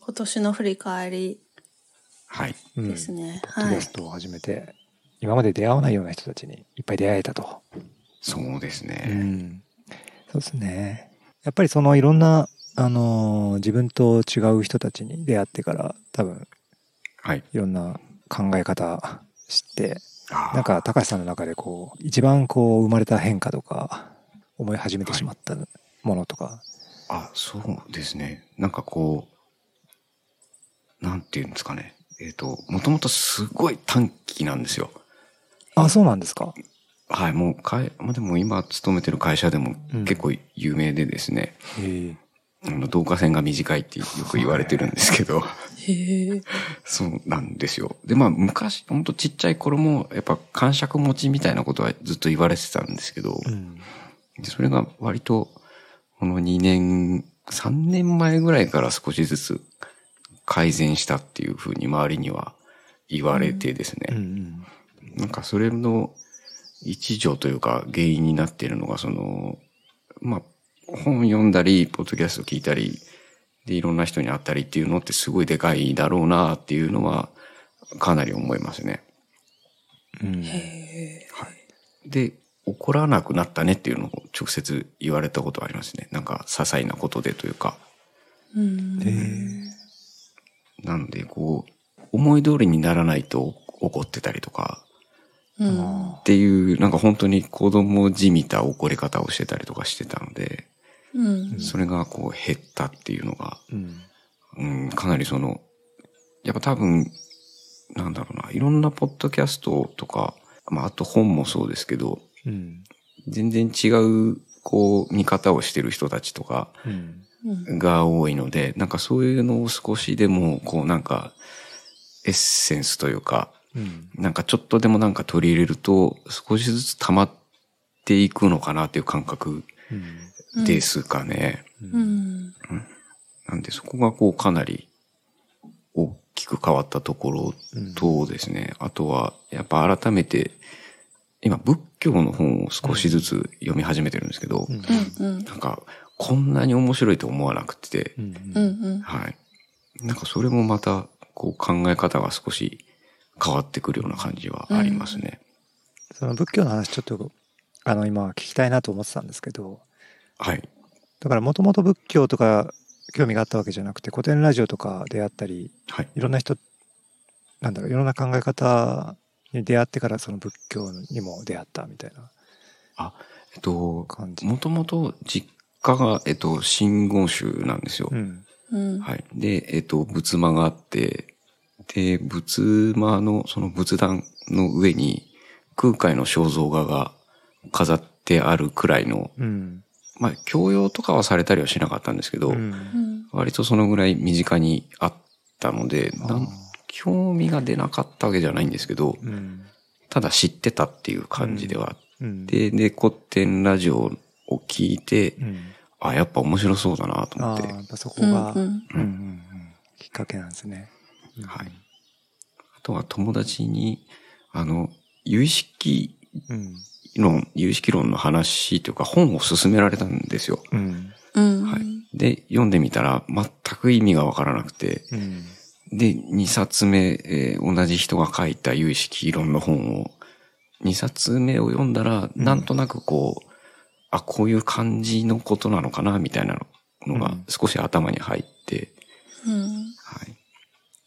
今年の振り返りはい。うんですね。ポッドキャストを始めて、今まで出会わないような人たちにいっぱい出会えたと。そうですうね。ん。そうですね。やっぱりそのいろんな、あのー自分と違う人たちに出会ってから、多分、はい。いろんな考え方知って、なんか高橋さんの中でこう、一番こう生まれた変化とか、思い始めてしまったものとか。あ、そうですね。なんかこう、なんていうんですかね。えっ、と、もともとすごい短期なんですよ。あ、そうなんですか？はい、もう、かい、まあ、でも今勤めてる会社でもうん結構有名でですね、へえ。あの、導火線が短いってよく言われてるんですけど、へえ。そうなんですよ。で、まあ、昔、ほんとちっちゃい頃も、やっぱ、感触持ちみたいなことはずっと言われてたんですけど、うん。でそれが割と、この2年、3年前ぐらいから少しずつ改善したっていうふうに周りには言われてですね、うんうん。なんかそれの一助というか原因になっているのが、その、まあ、本読んだり、ポッドキャスト聞いたり、で、いろんな人に会ったりっていうのってすごいでかいだろうなっていうのは、かなり思いますね。うん。へえ。で、怒らなくなったねっていうのを直接言われたことはありますね。なんか、些細なことでというか。うん。へなので、こう、思い通りにならないと怒ってたりとか、うん。っていう、なんか本当に子供じみた怒り方をしてたりとかしてたので、うん。それがこう減ったっていうのが、うん。うん、かなりその、やっぱ多分、なんだろうな、いろんなポッドキャストとか、まあ、あと本もそうですけど、うん。全然違う、こう、見方をしてる人たちとかうん。うん。が多いので、なんかそういうのを少しでも、こうなんか、エッセンスというか、うん。なんかちょっとでもなんか取り入れると、少しずつ溜まっていくのかなっていう感覚うん。ですかね。うん。なんでそこがこうかなり大きく変わったところとですね、あとはやっぱ改めて、今仏教の本を少しずつ読み始めてるんですけど。なんかこんなに面白いと思わなくて、うん。うん。うん。はい。なんかそれもまたこう考え方が少し変わってくるような感じはありますね。その仏教の話ちょっと、あの、今聞きたいなと思ってたんですけど、はい。だからもともと仏教とか興味があったわけじゃなくて、古典ラジオとか出会ったり、はい。いろんな人、なんだろう、いろんな考え方に出会ってからその仏教にも出会ったみたいなあ、えっと、感じ。もともと実家が、えっと、真言宗なんですよ。うん。うん。はい。で、えっと、仏間があって、で、仏間の、その仏壇の上に空海の肖像画が飾ってあるくらいの、うん。まあ、教養とかはされたりはしなかったんですけど、うんうん。割とそのぐらい身近にあったので、興味が出なかったわけじゃないんですけど、うん。ただ知ってたっていう感じではあって、うん。で、で、古典ラジオを聞いて、うん。あ、やっぱ面白そうだなと思ああ、って。やっぱそこうん。が、きっかけなんですね。うんはい。あとは友達に、あの、有意識うん。論、有意識論の話というか本を勧められたんですよ。はい。で、読んでみたら全く意味がわからなくて、うん。で、2冊目、えー同じ人が書いた有意識論の本を、2冊目を読んだら、なんとなくこう、あ、こういう感じのことなのかな、みたいなのがうん少し頭に入って、うん。はい。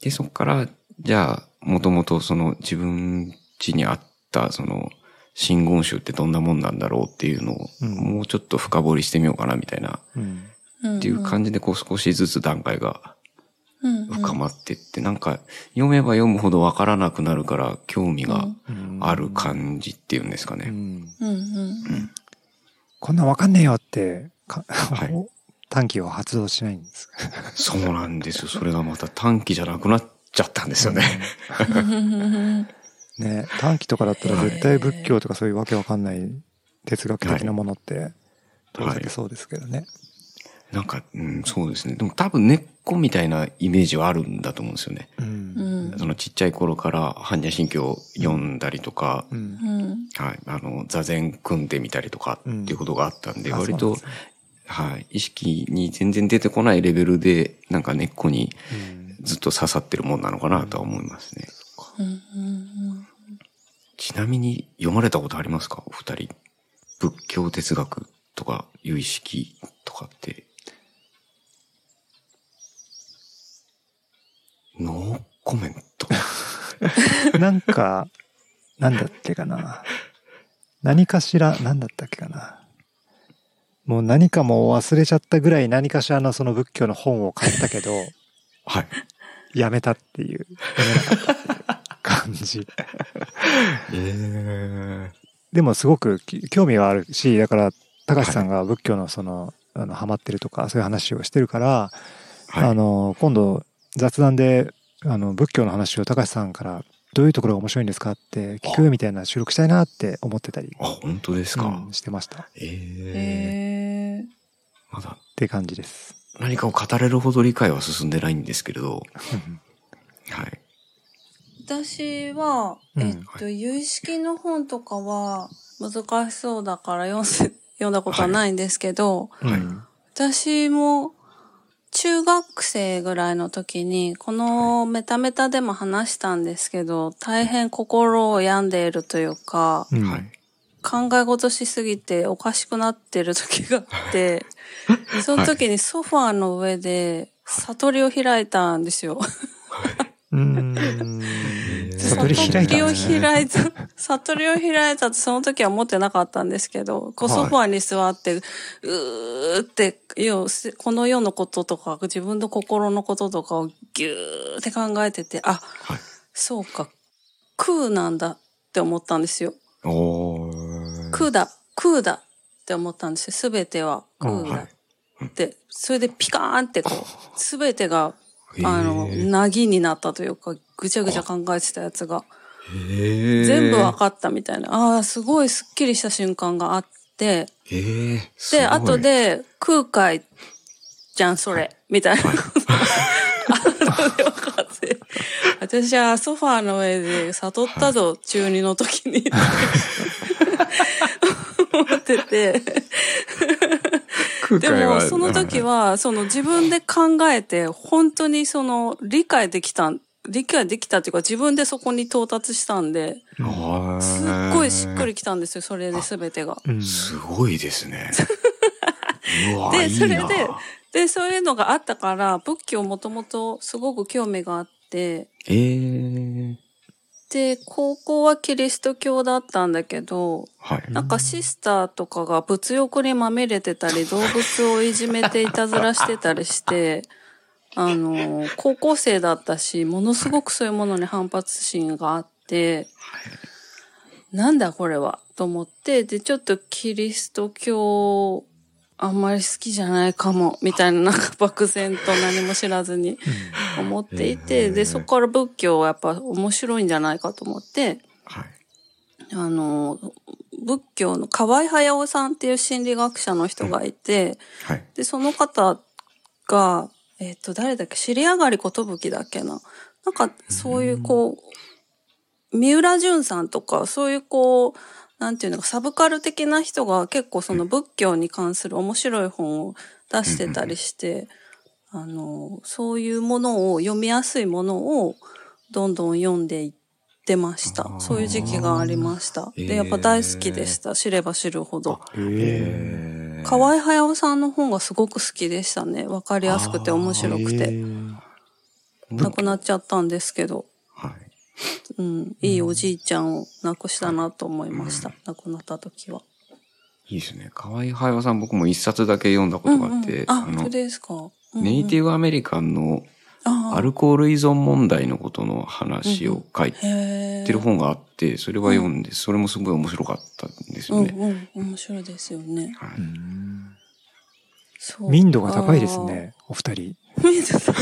で、そこから、じゃあ、もともとその自分家にあった、その、真言宗ってどんなもんなんだろうっていうのを、うんもうちょっと深掘りしてみようかな、みたいな、うん。うん。っていう感じで、こう少しずつ段階がうん。深まってって、なんか、読めば読むほどわからなくなるから、興味がうんある感じっていうんですかね。うん。うん。うん。こんなんわかんねえよって、かはい短期は発動しないんです。そうなんですよ。それがまた短期じゃなくなっちゃったんですよね。ね短期とかだったら絶対仏教とかそういうわけわかんない哲学的なものって遠ざけそうですけどね。なんか、うん、そうですね。でも多分根っこみたいなイメージはあるんだと思うんですよね。う。うんん。そのちっちゃい頃から般若心経を読んだりとか、うん。うん。はい、あの、座禅組んでみたりとかっていうことがあったんで、うなんですねはい。意識に全然出てこないレベルで、なんか根っこにうんずっと刺さってるもんなのかなとは思いますね。うんうんちなみに読まれたことありますか？お二人。仏教哲学とか有意識とかって。ノーコメント。なんか、なんだっけかな。何かしら、なんだったっけかな。もう何かもう忘れちゃったぐらい何かしらのその仏教の本を買ったけど、はい。やめたっていう、やめなかったっていう感じ。えでもすごくき興味があるし、だから、高橋さんが仏教のその、あの、ハマってるとか、そういう話をしてるから、はい。あの、今度雑談で、あの、仏教の話を高橋さんから、どういうところが面白いんですかって聞くみたいな収録したいなって思ってたり、あ、本当ですか？うんしてました。っえうん。えへえ。まだて感じです。何かを語れるほど理解は進んでないんですけれど、はい。私は、うんえっと、有意識の本とかは難しそうだから読んで、読んだことはないんですけど、はいうん私も中学生ぐらいの時に、このメタメタでも話したんですけど、大変心を病んでいるというか、うんはい。考え事しすぎておかしくなってる時があって、その時にソファーの上で悟りを開いたんですよ。うーん。悟り開いたん悟りを。開いた、悟りを開いたってその時は思ってなかったんですけど、こうはいソファーに座って、うーって、よこの世のこととか、自分の心のこととかをぎゅーって考えてて、あ、はい。そうか、空なんだって思ったんですよ。空だ、空だって思ったんですよ。すべては空うんだはいって。それでピカーンってこう、すべてが、あの、なぎになったというか、ぐちゃぐちゃ考えてたやつが。全部分かったみたいな。ああ、すごいスッキリした瞬間があって、で、後、で、空海じゃん、それ、みたいな。後で分かって。私はソファーの上で悟ったぞ、中二の時に。思ってて。でも、その時は、その自分で考えて、本当にその、理解できた、理解できたっていうか、自分でそこに到達したんで、すっごいしっくりきたんですよ、それで全てが。うんすごいですね。で、それで、で、そういうのがあったから、仏教もともとすごく興味があって、ええで、高校はキリスト教だったんだけど、はい。なんかシスターとかが物欲にまみれてたり、動物をいじめていたずらしてたりして、あの、高校生だったし、ものすごくそういうものに反発心があって、なんだこれはと思って、で、ちょっとキリスト教、あんまり好きじゃないかも、みたいな、なんか漠然と何も知らずに思っていて、で、そこから仏教はやっぱ面白いんじゃないかと思って、はい。あの、仏教の河合駿さんっていう心理学者の人がいて、はい。で、その方が、えっ、と、誰だっけ尻上がりことぶきだっけな。なんか、そういうこう、三浦淳さんとか、そういうこう、なんていうのか、サブカル的な人が結構その仏教に関する面白い本を出してたりして、あの、そういうものを、読みやすいものを、どんどん読んでいってましたそういう時期がありました。で、やっぱ大好きでした。知れば知るほど。河合駿さんの本がすごく好きでしたね。わかりやすくて面白くへて。ー亡くなっちゃったんですけど、はい。うん、いいおじいちゃんを亡くしたなと思いました。亡くなった時は。いいですね。河合駿さん僕も一冊だけ読んだことがあって、あ、あの本当、ですか？うんうんネイティブアメリカンのあアルコール依存問題のことの話を書いてへる本があって、それは読んで、それもすごい面白かったんですうんよね。うん、面白いですよね。はいうんそう民度が高いです。ね、お二人。民度高い。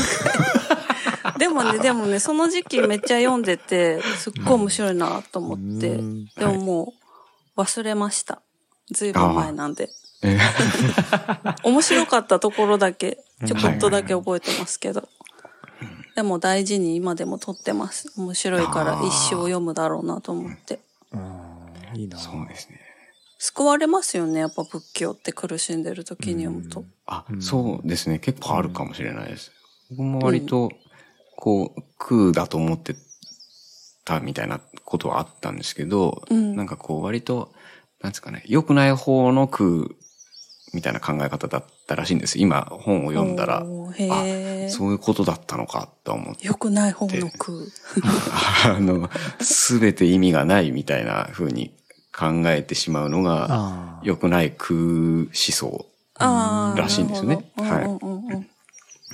でもね、でもね、その時期めっちゃ読んでて、すっごい面白いなと思って、うんでももう忘れました。ずいぶん前なんで。え 面白かったところだけ、ちょこっとだけ覚えてますけど。でも大事に今でも撮ってます。面白いから一生読むだろうなと思って。うんいいなそうですね。救われますよね。やっぱ仏教って苦しんでる時に読むと。あ、うんそうですね。結構あるかもしれないです。僕も割と、こう、空だと思ってたみたいなことはあったんですけど、うんなんかこう割と、なんですかね、良くない方の空みたいな考え方だったらしいんです。今本を読んだら、おーへえ。そういうことだったのかと思って。よくない方の空。あの、すべて意味がないみたいな風に考えてしまうのが、ああ。良くない空思想ああ。らしいんですよねなる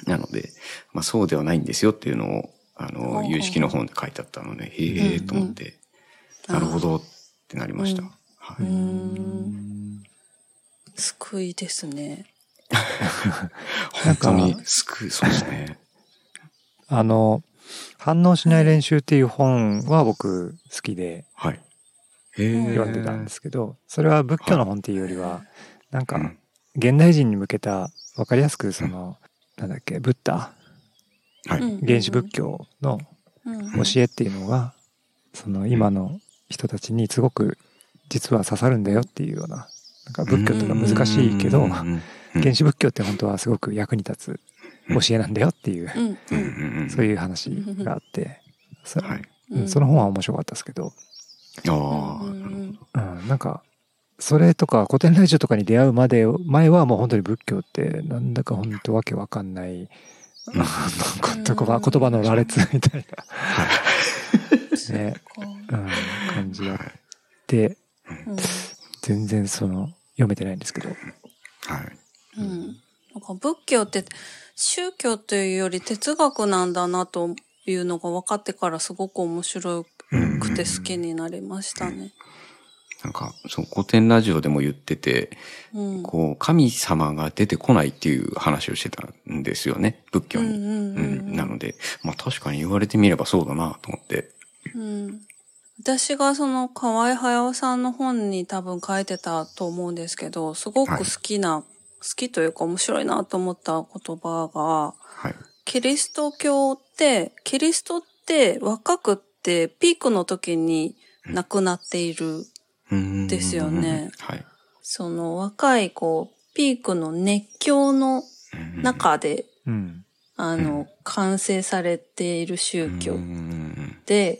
なので、まあそうではないんですよっていうのを、あの、う有識の本で書いてあったので、へえと思って、うんなるほどってなりました。うんはい。救いですね。本当に救い、そうですね。あの、反応しない練習っていう本は僕好きではい。へえ。読んでたんですけど、それは仏教の本っていうよりは、なんかうん、現代人に向けた、わかりやすくその、なんだっけ、ブッダ、はい。うん。原始仏教のうん。教えっていうのが、その今の人たちにすごく実は刺さるんだよっていうような、なんか仏教っていうのは難しいけど原始仏教って本当はすごく役に立つ教えなんだよっていう、そういう話があって、そはい。うんその本は面白かったですけど、ああ。うん、なんか、それとか古典ラジオとかに出会うまで、前はもう本当に仏教ってなんだか本当わけわかんない、あの言葉、言葉の羅列みたいな、ね、うん、感じがあって、うん全然その、読めてないんですけど。はい。うん。なんか仏教って宗教というより哲学なんだなというのが分かってからすごく面白くて好きになりましたね。なんか、そう、古典ラジオでも言ってて、うん。こう、神様が出てこないっていう話をしてたんですよね、仏教に。うんなので、まあ確かに言われてみればそうだなと思って。うん。私がその河合駿さんの本に多分書いてたと思うんですけど、すごく好きな、好きというか面白いなと思った言葉が、はい。キリスト教って、キリストって若くってピークの時に亡くなっている。ですよね。はい。その若いこう、ピークの熱狂の中で、うん。あの、完成されている宗教で、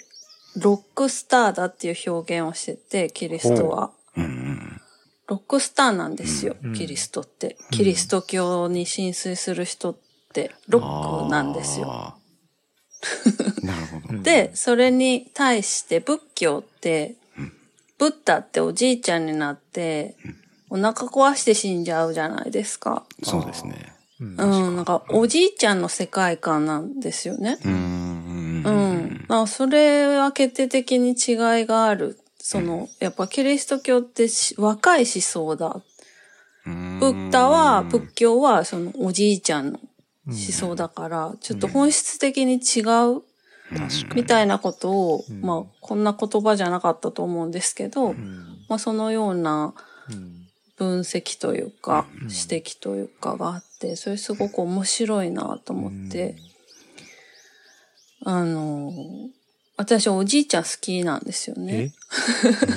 ロックスターだっていう表現をしてて、キリストは。ロックスターなんですよ、キリストって。キリスト教に浸水する人って、ロックなんですよ。なるほど。で、それに対して仏教って、ブッダっておじいちゃんになって、お腹壊して死んじゃうじゃないですか。そうですね。うんうん、なんかおじいちゃんの世界観なんですよね。うん。うん。まあ、それは決定的に違いがある。その、やっぱキリスト教ってし若い思想だ。うんブッダは、仏教はそのおじいちゃんの思想だから、ちょっと本質的に違うみたいなことを、まあ、こんな言葉じゃなかったと思うんですけど、うん。まあ、そのようなうん分析というか、指摘というかがあって、それすごく面白いなと思って、あの、私おじいちゃん好きなんですよね。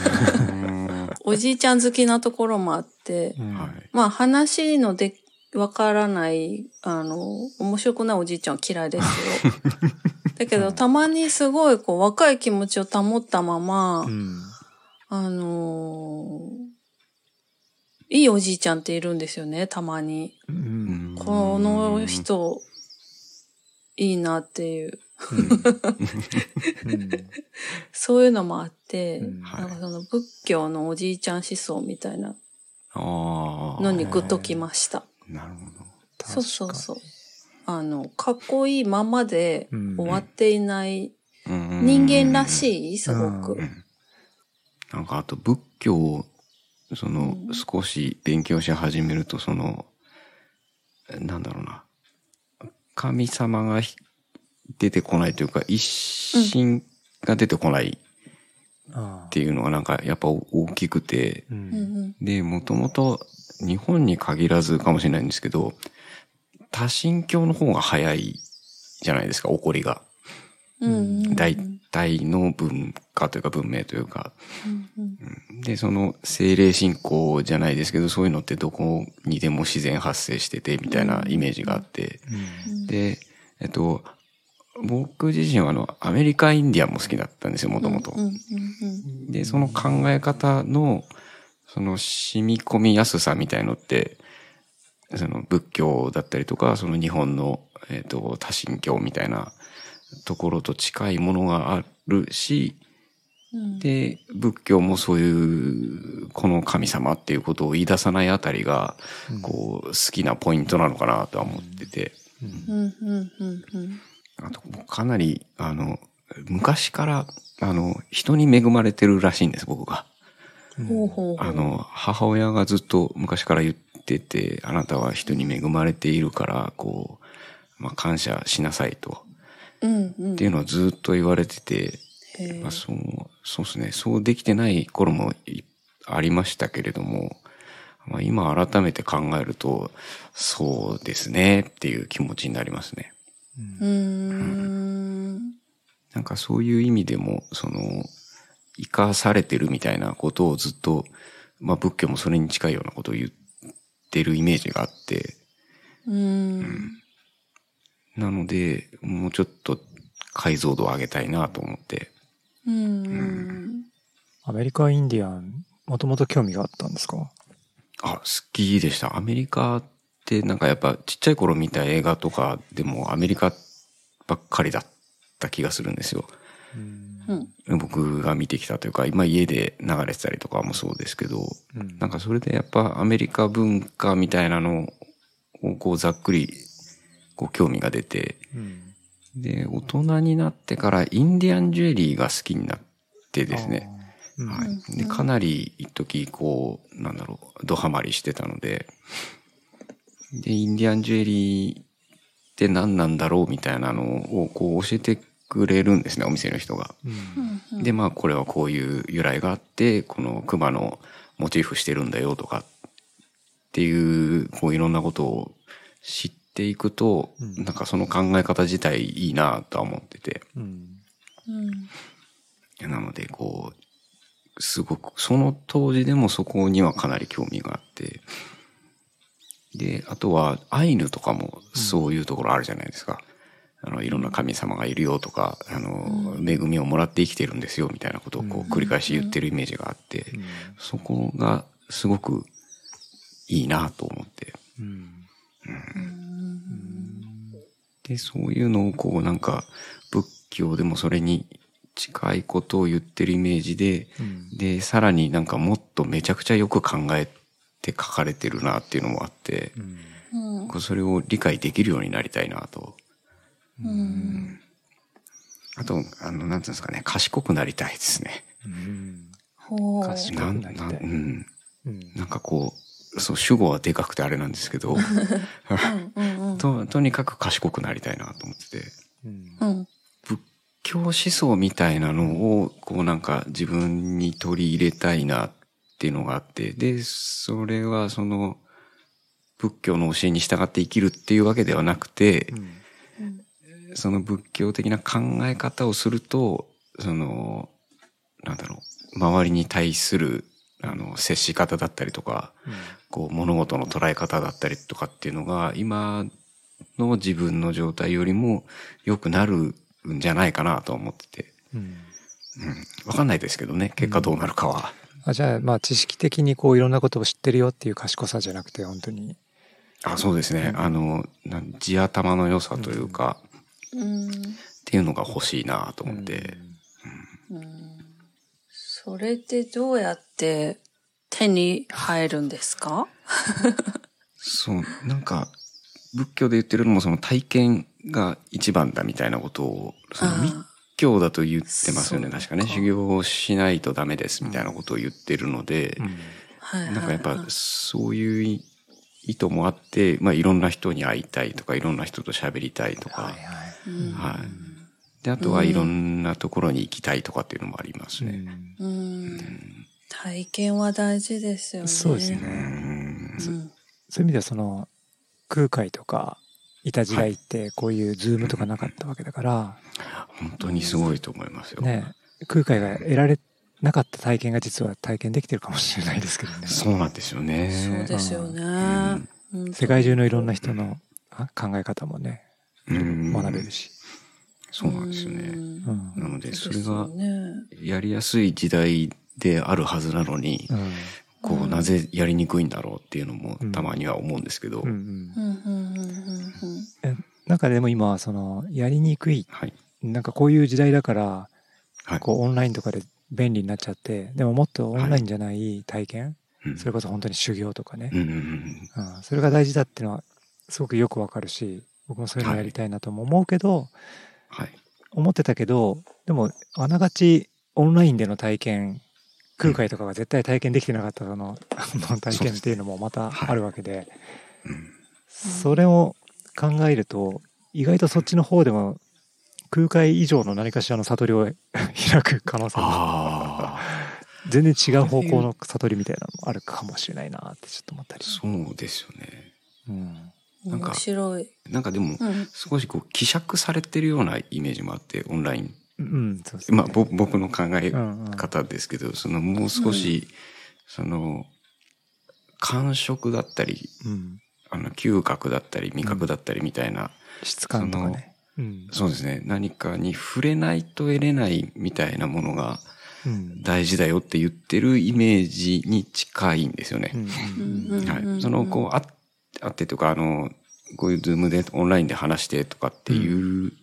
おじいちゃん好きなところもあって。まあ話ので、わからない、あの、面白くないおじいちゃんは嫌いですよ。だけど、たまにすごいこう若い気持ちを保ったまま、うんあのーいいおじいちゃんっているんですよね、たまに。うんこの人、いいなっていう。うん そういうのもあって、うんなんかその仏教のおじいちゃん思想みたいな。のにグッときました。なるほど。そうそうそう。あの、かっこいいままでうん。終わっていないうん。人間らしい、すごく。うん。なんかあと仏教を、その、少し勉強し始めると、その、なんだろうな。神様がひ出てこないというか、一心が出てこないあっていうのがなんかやっぱ大きくて、ううんん。で、もともと日本に限らずかもしれないんですけど、多神教の方が早いじゃないですか、起こりが。大体の文化というか文明というか、うんうんで、その精霊信仰じゃないですけど、そういうのってどこにでも自然発生しててみたいなイメージがあって、うんで、えっと、僕自身はあの、アメリカインディアンも好きだったんですよ、もともと。で、その考え方の、その染み込みやすさみたいのって、その仏教だったりとか、その日本の、えっ、と、多神教みたいなところと近いものがあるし、うん。で、仏教もそういう、この神様っていうことを言い出さないあたりが、こう、好きなポイントなのかなとは思ってて、うん。うん。うん。うん。あと、かなり、あの、昔から、あの、人に恵まれてるらしいんです、僕が。ほうほうほう。あの、母親がずっと昔から言ってて、あなたは人に恵まれているから、こう、まあ、感謝しなさいと。うんうんっていうのはずっと言われてて、まあ、そう、そうですね。そうできてない頃もいありましたけれども、まあ、今改めて考えると、そうですねっていう気持ちになりますね。うーんなんかそういう意味でも、その、生かされてるみたいなことをずっと、まあ仏教もそれに近いようなことを言ってるイメージがあって、うん。なので、もうちょっと解像度を上げたいなと思って。うん。アメリカインディアン、もともと興味があったんですか？あ、好きでした。アメリカってなんかやっぱちっちゃい頃見た映画とかでもアメリカばっかりだった気がするんですよ。うん僕が見てきたというか、今家で流れてたりとかもそうですけど、うん。なんかそれでやっぱアメリカ文化みたいなのをこうざっくりこう興味が出て、うん。で、大人になってからインディアンジュエリーが好きになってですね。うん。はい。で、かなり一時こう、なんだろう、ドハマりしてたので、で、インディアンジュエリーって何なんだろうみたいなのをこう教えてくれるんですね、お店の人が。うんうんで、まあこれはこういう由来があって、この熊のモチーフしてるんだよとかっていう、こういろんなことを知っていくと、うんなんかその考え方自体いいなとは思ってて。うんうんなので、こう、すごく、その当時でもそこにはかなり興味があって、で、あとはアイヌとかもそういうところあるじゃないですか。あの、いろんな神様がいるよとか、あの、恵みをもらって生きてるんですよみたいなことをこう繰り返し言ってるイメージがあって、そこがすごくいいなと思って。うん。で、そういうのをこうなんか仏教でもそれに近いことを言ってるイメージで、うん。で、さらになんかもっとめちゃくちゃよく考えて書かれてるなっていうのもあって、うん。それを理解できるようになりたいなと。うん。あと、あの、なんていうんですかね、賢くなりたいですね。うん。ほう。賢なん、なりたい。うん。うん。なんかこう、そう、主語はでかくてあれなんですけど、と、とにかく賢くなりたいなと思ってて。うん。うん。仏教思想みたいなのを、こうなんか自分に取り入れたいなっていうのがあって、で、それはその、仏教の教えに従って生きるっていうわけではなくて、うんその仏教的な考え方をすると、その、なんだろう、周りに対する、あの、接し方だったりとか、こう、物事の捉え方だったりとかっていうのが、今の自分の状態よりも良くなるんじゃないかなと思ってて。うんうん。わかんないですけどね、結果どうなるかは。あじゃあまあ知識的にこういろんなことを知ってるよっていう賢さじゃなくて本当にあ、そうですね。あの、地頭の良さというか、うんっていうのが欲しいなと思って。うん。それってどうやって手に入るんですか？そう、なんか、仏教で言ってるのもその体験が一番だみたいなことを、その密教だと言ってますよね、確かね。修行をしないとダメですみたいなことを言ってるので、はいはいなんかやっぱそういう意図もあって、まあいろんな人に会いたいとか、いろんな人と喋りたいとか、はいはいうんはい。で、あとはいろんなところに行きたいとかっていうのもありますね。うん体験は大事ですよね。そうですね。そういう意味ではその空海とかいた時代ってこういうズームとかなかったわけだから、本当にすごいと思いますよ。ね、空海が得られなかった体験が実は体験できてるかもしれないですけどね。そうなんですよね。そうですよね。世界中のいろんな人のあ考え方もね、うん学べるし。そうなんですようね。なので、それがねやりやすい時代であるはずなのに、うん。こう、うん。なぜやりにくいんだろうっていうのもうん。たまには思うんですけど、なんかでも今はその、やりにくい、はい。なんかこういう時代だから、はい。こうオンラインとかで便利になっちゃって、でももっとオンラインじゃない体験、うん。それこそ本当に修行とかね、それが大事だっていうのはすごくよくわかるし、僕もそういうのやりたいなとも思うけど、はい。思ってたけど、でもあながちオンラインでの体験、空海とかが絶対体験できてなかったその体験っていうのもまたあるわけで、うんそれを考えると、意外とそっちの方でも空海以上の何かしらの悟りを 開く可能性もああ、全然違う方向の悟りみたいなのもあるかもしれないなってちょっと思ったり。そうですよね。うん。うん。なんか面白い。なんかでも、うん。少しこう、希釈されてるようなイメージもあって、オンライン。うん、そうですね。まあ、ぼ僕の考えうんうん方ですけど、その、もう少し、その、感触だったり、うん。あの、嗅覚だったり、味覚だったりみたいな、質感とかね。うん。そうですね、何かに触れないと得れないみたいなものがうん。大事だよって言ってるイメージに近いんですよね。うんうんうんはい。その、こう、ああってとか、あの、こういうズームでオンラインで話してとかっていう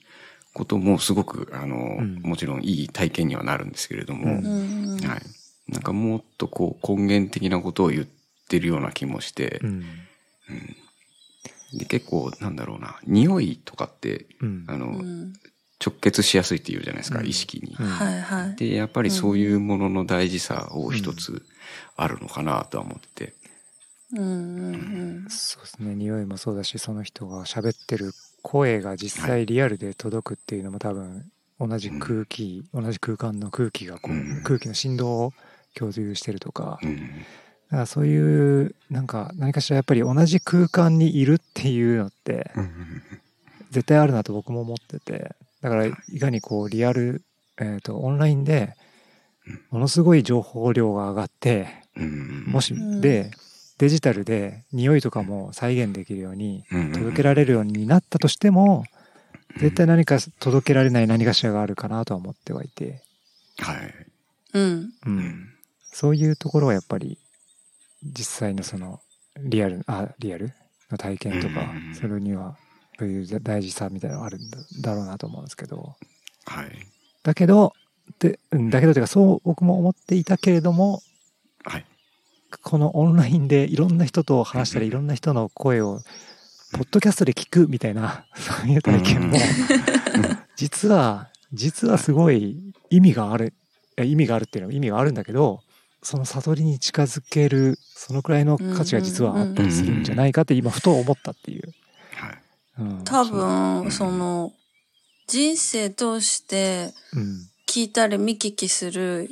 こともすごく、あの、ん。もちろんいい体験にはなるんですけれども、うん。うん。うんはい。なんかもっとこう根源的なことを言ってるような気もして。う、ん。で結構なんだろうな、匂いとかって、うん。あの、うん。直結しやすいっていうじゃないですか、うん。意識に。うん。はいはい。で、やっぱりそういうものの大事さを一つあるのかなとは思ってて。うんうんそうですね。匂いもそうだし、その人が喋ってる声が実際リアルで届くっていうのも多分、同じ空気、同じ空間の空気がこう、うん。空気の振動を共有してるとか、うん。だからそういう、なんか何かしらやっぱり同じ空間にいるっていうのって、絶対あるなと僕も思ってて、だからいかにこうリアル、えっ、と、オンラインでうん、ものすごい情報量が上がって、うん。もし、うん。で、デジタルで匂いとかも再現できるように、うん届けられるようになったとしても、絶対何か届けられない何かしらがあるかなとは思ってはいて、はい。うん。う。うんん。そういうところはやっぱり、実際のその、リアル、あ、リアル？の体験とかうん、それには、そういう大事さみたいなのがあるんだだろうなと思うんですけど、はい。だけど、で、うんだけどというか、そう僕も思っていたけれども、はい。このオンラインでいろんな人と話したり、いろんな人の声を、ポッドキャストで聞くみたいな、そういう体験も、実は、実はすごい意味がある、意味があるっていうのは意味があるんだけど、その悟りに近づける、そのくらいの価値が実はあったりするんじゃないかって今ふと思ったっていう。はい。うん、多う分、ん。その、人生通してうん。聞いたり見聞きする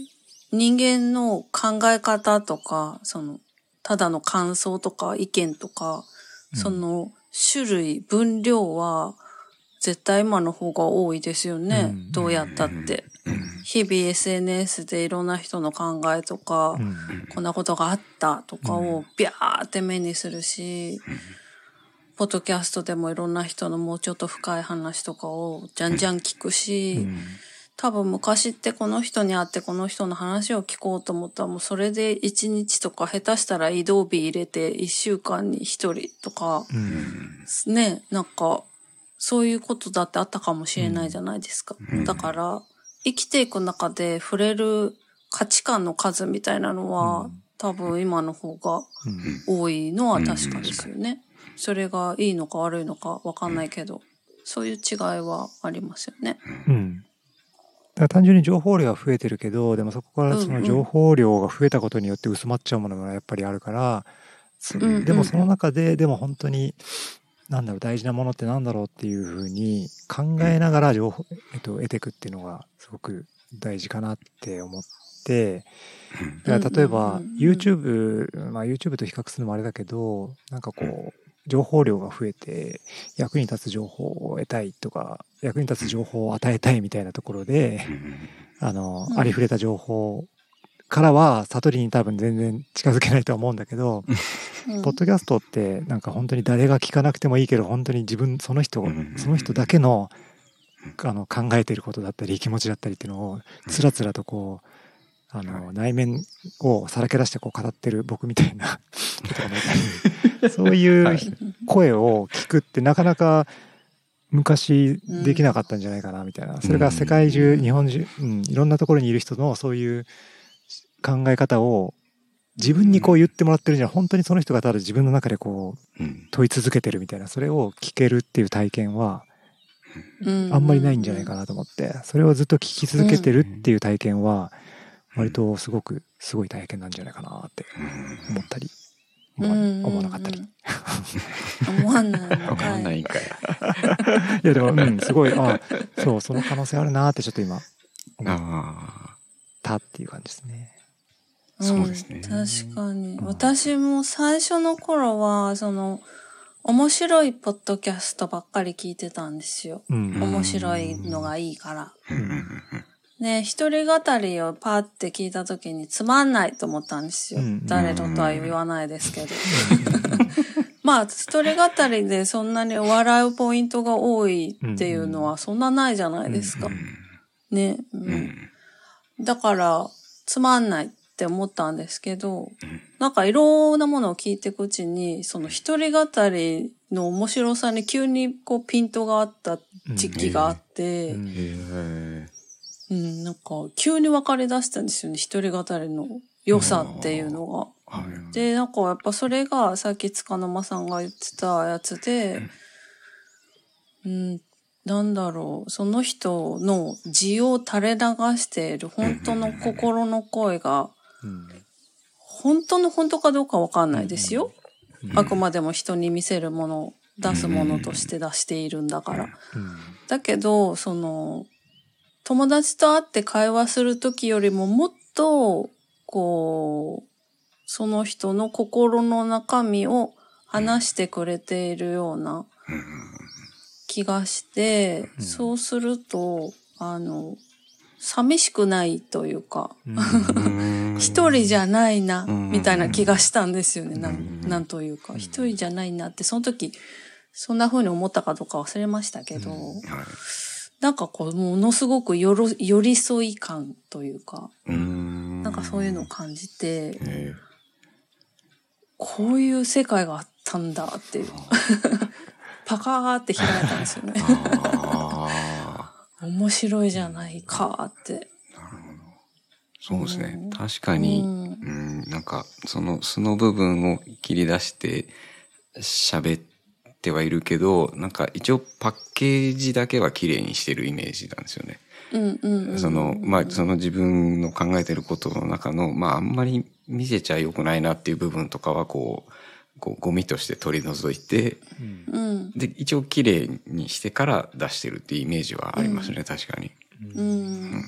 人間の考え方とか、その、ただの感想とか意見とか、うんその種類、分量は絶対今の方が多いですよね。うんどうやったって。うん。日々 SNS でいろんな人の考えとか、うん。こんなことがあったとかをビャーって目にするし、ポッドキャストでもいろんな人のもうちょっと深い話とかをじゃんじゃん聞くし、うん多分昔ってこの人に会ってこの人の話を聞こうと思ったらもうそれで一日とか下手したら移動日入れて一週間に一人とか、うん。ね、なんかそういうことだってあったかもしれないじゃないですか。うんだから生きていく中で触れる価値観の数みたいなのは、うん多分今の方がうん。多いのは確かですよね。それがいいのか悪いのかわかんないけど、そういう違いはありますよね。うん。だから単純に情報量は増えてるけど、でもそこからその情報量が増えたことによって薄まっちゃうものがやっぱりあるから、そうんうん。でもその中で、でも本当に、なんだろう、大事なものってなんだろうっていうふうに考えながら情報、えっと、得ていくっていうのがすごく大事かなって思って、だから例えば YouTube、まあ YouTube と比較するのもあれだけど、なんかこう、情報量が増えて、役に立つ情報を得たいとか、役に立つ情報を与えたいみたいなところで、あの、うん。ありふれた情報からは、悟りに多分全然近づけないとは思うんだけど、うん。ポッドキャストってなんか本当に誰が聞かなくてもいいけど、本当に自分、その人うん、その人だけの、あの、考えてることだったり、気持ちだったりっていうのを、つらつらとこう、あの、内面をさらけ出してこう語ってる僕みたいな そういうはい声を聞くってなかなか昔できなかったんじゃないかなみたいな。それが世界中、うん。日本中、うん、いろんなところにいる人のそういう考え方を自分にこう言ってもらってるんじゃ、本当にその人がただ自分の中でこううん。問い続けてるみたいな、それを聞けるっていう体験はうん。あんまりないんじゃないかなと思って、それをずっと聞き続けてるっていう体験は、割とすごくすごい体験なんじゃないかなって思ったり、思わ思わなかったり。思わないのわかんかないいんかい。やでも、うん、すごい、あそう、その可能性あるなってちょっと今思っあたっていう感じですね。そうですねん確かに。うん私も最初の頃は、その、面白いポッドキャストばっかり聞いてたんですよ。うん。面白いのがいいから。ね、一人語りをパーって聞いた時につまんないと思ったんですよ。うん誰ととは言わないですけど。まあ、一人語りでそんなに笑うポイントが多いっていうのはそんなないじゃないですか。ね、ううん。ん。だから、つまんないって思ったんですけど、なんかいろんなものを聞いていくうちに、その一人語りの面白さに急にこうピントがあった時期があって、うん。へうん、なんか急に分かり出したんですよね、一人語りの良さっていうのが。で、なんかやっぱそれがさっき塚の間さんが言ってたやつで、うん、なんだろう、その人の字を垂れ流している本当の心の声が、うん本当の本当かどうかわかんないですよ。うんあくまでも人に見せるもの、出すものとして出しているんだから。うんだけど、その、友達と会って会話するときよりももっと、こう、その人の心の中身を話してくれているような気がして、うんそうすると、あの、寂しくないというか、うん。一人じゃないな、うん。みたいな気がしたんですよね。なうん。んなんというか、一人じゃないなって、その時、そんな風に思ったかどうか忘れましたけど、はいなんかこう、ものすごくよろ寄り添い感というか、うん。なんかそういうのを感じて、えこういう世界があったんだっていう。パカーって開いたんですよね。面白いじゃないかって。ーなるほど。そうですね。うん。確かにうん。うんなんかその素の部分を切り出して喋ってはいるけどなんか一応パッケージだけは綺麗にしてるイメージなんですよね。うんうんうん。その、まあ、その自分の考えてることの中の、まあ、あんまり見せちゃ良くないなっていう部分とかは、こう、こうゴミとして取り除いて、うんうん。で、一応綺麗にしてから出してるっていうイメージはありますね、確かに。うん。うん。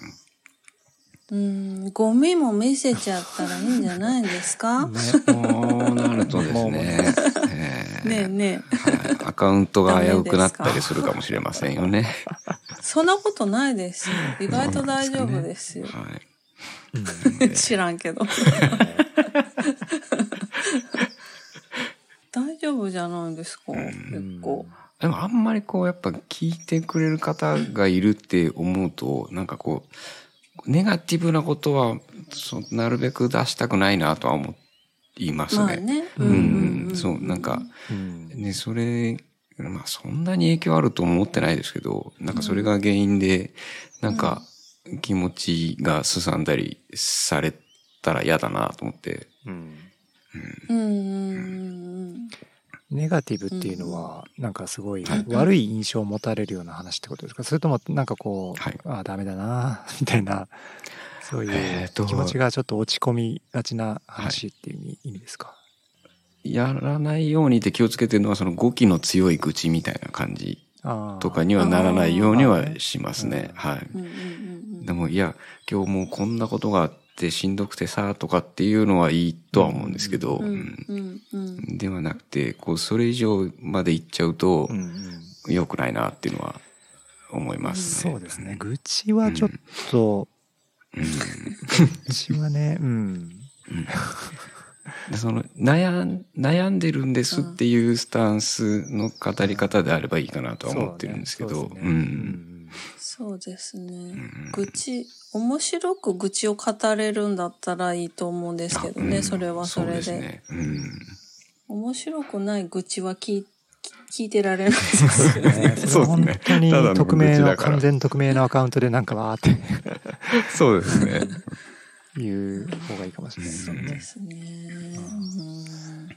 ゴミも見せちゃったらいいんじゃないですか？ねそうなるとですね、えーねえねえ。はいアカウントが危うくなったりするかもしれませんよね。そんなことないですよ。意外と大丈夫ですよ。はい。知らんけど。大丈夫じゃないですか、結構。でもあんまりこうやっぱ聞いてくれる方がいるって思うと、なんかこう、ネガティブなことは、そうなるべく出したくないなとは思いますね。まあね。うん、そう、なんか、うんね、それ、まあそんなに影響あると思ってないですけど、なんかそれが原因で、なんか気持ちがすさんだりされたら嫌だなと思って。うんうんうんうんネガティブっていうのは、なんかすごい悪い印象を持たれるような話ってことですか？それともなんかこう、はい。ああ、ダメだな、みたいな、そういう気持ちがちょっと落ち込みがちな話っていう意味,、ですか？やらないようにって気をつけてるのはその語気の強い愚痴みたいな感じとかにはならないようにはしますね。あはい。でも、いや、今日もうこんなことがあっってしんどくてさとかっていうのはいいとは思うんですけど、ではなくてこうそれ以上までいっちゃうと良くないなっていうのは思いますね。そうですね。愚痴はちょっと、うん。愚痴はね、うん。でその悩ん悩んでるんですっていうスタンスの語り方であればいいかなとは思ってるんですけど、そうですね。うん。そうですね。ん。愚痴、面白く愚痴を語れるんだったらいいと思うんですけどね、うんそれはそれで。うですね。うん面白くない愚痴は聞い聞いてられないですよね。ねそれは本当に匿名の、完全匿名のアカウントでなんかわーってそうですね。言う方がいいかもしれないですね。そうですね。うん。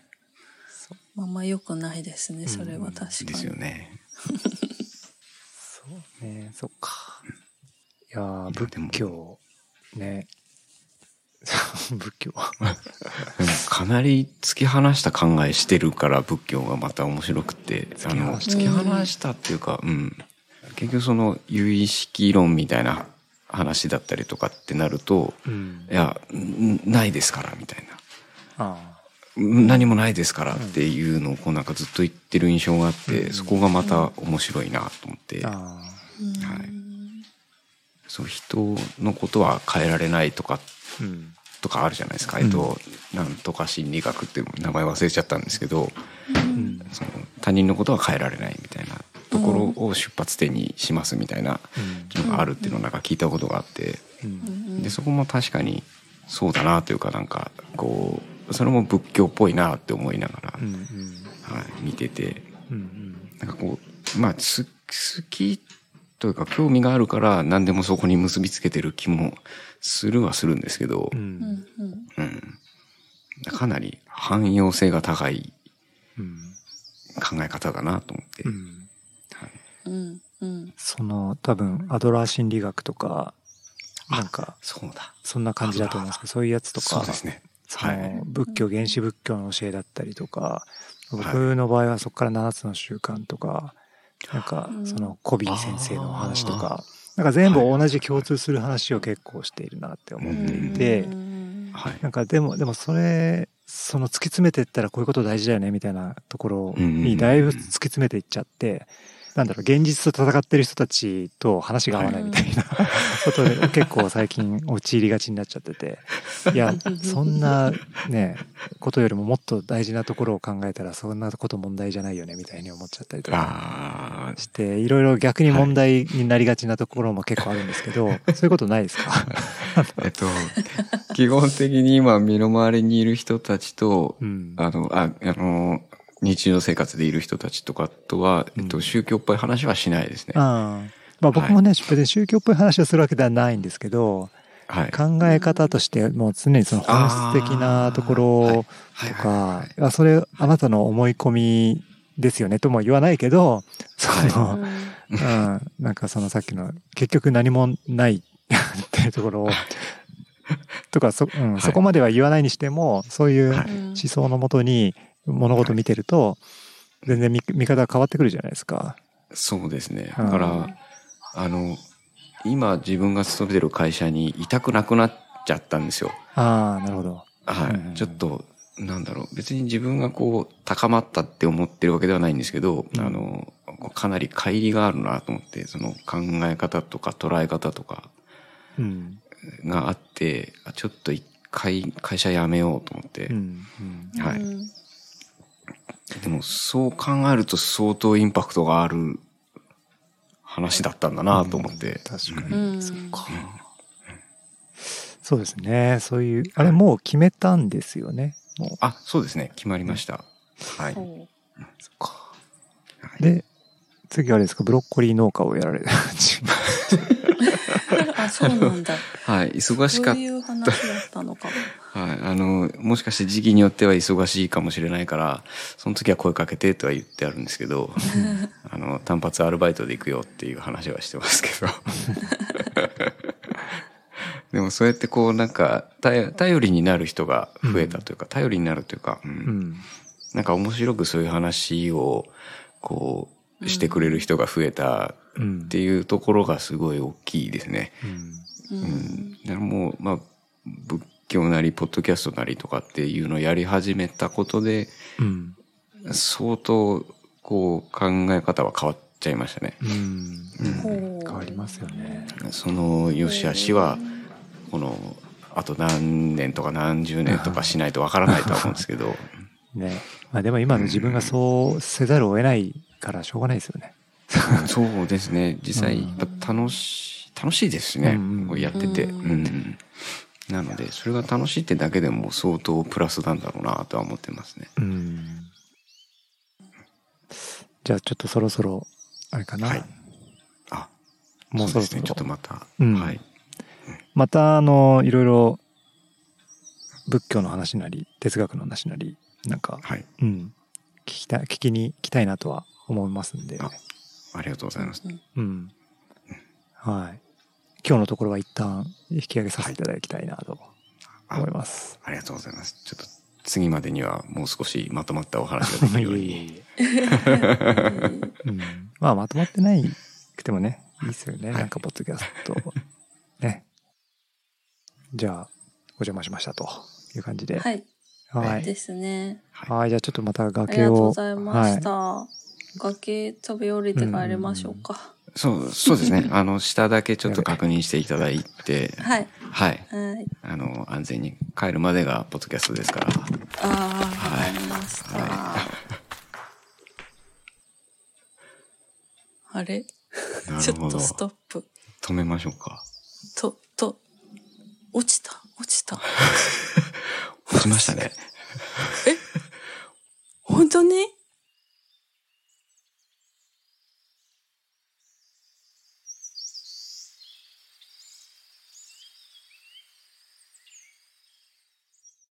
まあまあ良くないですね、それは確かに。ですよね。そうね、そっか。いやー、仏教、ね。仏教。かなり突き放した考えしてるから仏教がまた面白くて、あの、突突き放したっていうか、うん。結局その有意識論みたいな話だったりとかってなると、うんいや、んないですから、みたいな。あ何もないですからっていうのをこうなんかずっと言ってる印象があって、うんそこがまた面白いなと思って、はいそう人のことは変えられないとかあ。うん。とかあるじゃないですか、うんえっとなんとか心理学っていう名前忘れちゃったんですけどうん。その他人のことは変えられないみたいなところを出発点にしますみたいなのがあるっていうのをなんか聞いたことがあってうん。でそこも確かにそうだなというかなんかこうそれも仏教っぽいなって思いながら。はい、見ててうん。なんかこうまあす好きというか興味があるから何でもそこに結びつけてる気もするはするんですけど、う。うん。んうん。うんかなり汎用性が高いうん。考え方だなと思って、その、多分、アドラー心理学とか、なんか、そうだ。そんな感じだと思うんですけど、そういうやつとか、そうですね。そはい。の仏教、原始仏教の教えだったりとか、僕はい。の場合はそこから7つの習慣とか、なんかうん。そのコビー先生の話とか、なんか全部同じ共通する話を結構しているなって思っていてう、ん。はい。なんかでも、でもそれ、その突き詰めていったらこういうこと大事だよねみたいなところにだいぶ突き詰めていっちゃって、なんだろう、現実と戦ってる人たちと話が合わないみたいなことで結構最近陥りがちになっちゃってて、いや、そんなね、ことよりももっと大事なところを考えたらそんなこと問題じゃないよねみたいに思っちゃったりとかして、いろいろ逆に問題になりがちなところも結構あるんですけど、そういうことないですか？えっと基本的に今身の回りにいる人たちとうん。あのああの日常生活でいる人たちとかとは、えっと、うん。宗教っぽい話はしないですね。ああ。まあ僕もね、別に宗教っぽい話をするわけではないんですけど、はい。考え方としてもう常にその本質的なところはい。とはい。かは、あそれあなたの思い込みですよねとも言わないけど、その、うん、なんかそのさっきの結局何もない っていうところを、とかそ,、うん。はい。そこまでは言わないにしても、そういうはい。思想のもとに物事を見てると、全然見見方が変わってくるじゃないですか。そうですね。うんだから、あの、今自分が勤めてる会社にいたくなくなっちゃったんですよ。ああ、なるほど。はい。うんちょっと、なんだろう。別に自分がこう、高まったって思ってるわけではないんですけど、うんあの、かなり乖離があるなと思って、その考え方とか捉え方とかうん。があって、あちょっと一回会社辞めようと思って、うん。うんはいうんでもそう考えると相当インパクトがある話だったんだなと思って。確かに。うんそっか。そうですね。そういう、あれもう決めたんですよね。もう。あ、そうですね。決まりました。はい。そっか。はいで、次あれですか、ブロッコリー農家をやられる。あ、そうなんだ。はい。忙しかっそういう話だったのかも。た。はい。あの、もしかして時期によっては忙しいかもしれないから、その時は声かけてとは言ってあるんですけど、あの、単発アルバイトで行くよっていう話はしてますけど。でもそうやってこうなんか頼頼りになる人が増えたというか、頼りになるというか、うんうん。なんか面白くそういう話をこうしてくれる人が増えたうんっていうところがすごい大きいですね。うんううんもう、まあ、仏教なり、ポッドキャストなりとかっていうのをやり始めたことで、うん。相当、こう、考え方は変わっちゃいましたね。うん。ほう変わりますよね。その良し悪しは、この、あと何年とか何十年とかしないとわからないとは思うんですけど、ね。まあでも今の自分がそうせざるを得ないからしょうがないですよね。そうですね。実際、うん楽しい、楽しいですしね。うんやってて。ううんん。なので、それが楽しいってだけでも相当プラスなんだろうなとは思ってますね。うん。じゃあちょっとそろそろ、あれかな。はいあ、もうそろそろですね。ちょっとまた、うんはい。また、あの、いろいろ、仏教の話なり、哲学の話なり、なんか、はい。うん。聞きたい、聞きに来たいなとは思いますんで。あありがとうございます。うん。はい。今日のところは一旦引き上げさせていただきたいなとあ思います。ありがとうございます。ちょっと次までにはもう少しまとまったお話ができるように。まあ、まとまってないくてもね、いいですよね。はいなんか、ポッドキャスト。ね。じゃあ、お邪魔しましたという感じで。はい。はい。ですね。はい。じゃあ、ちょっとまたあり崖を。がとうございましはた。崖飛び降りて帰りましょうか。そう、そうですね。あの、下だけちょっと確認していただいて、はい。はい。はい。あの、安全に帰るまでがポッドキャストですから。ああ、わかりました。は あれ？ちょっとストップ。止めましょうか。と、と、落ちた、落ちた。落ちましたね。本当に？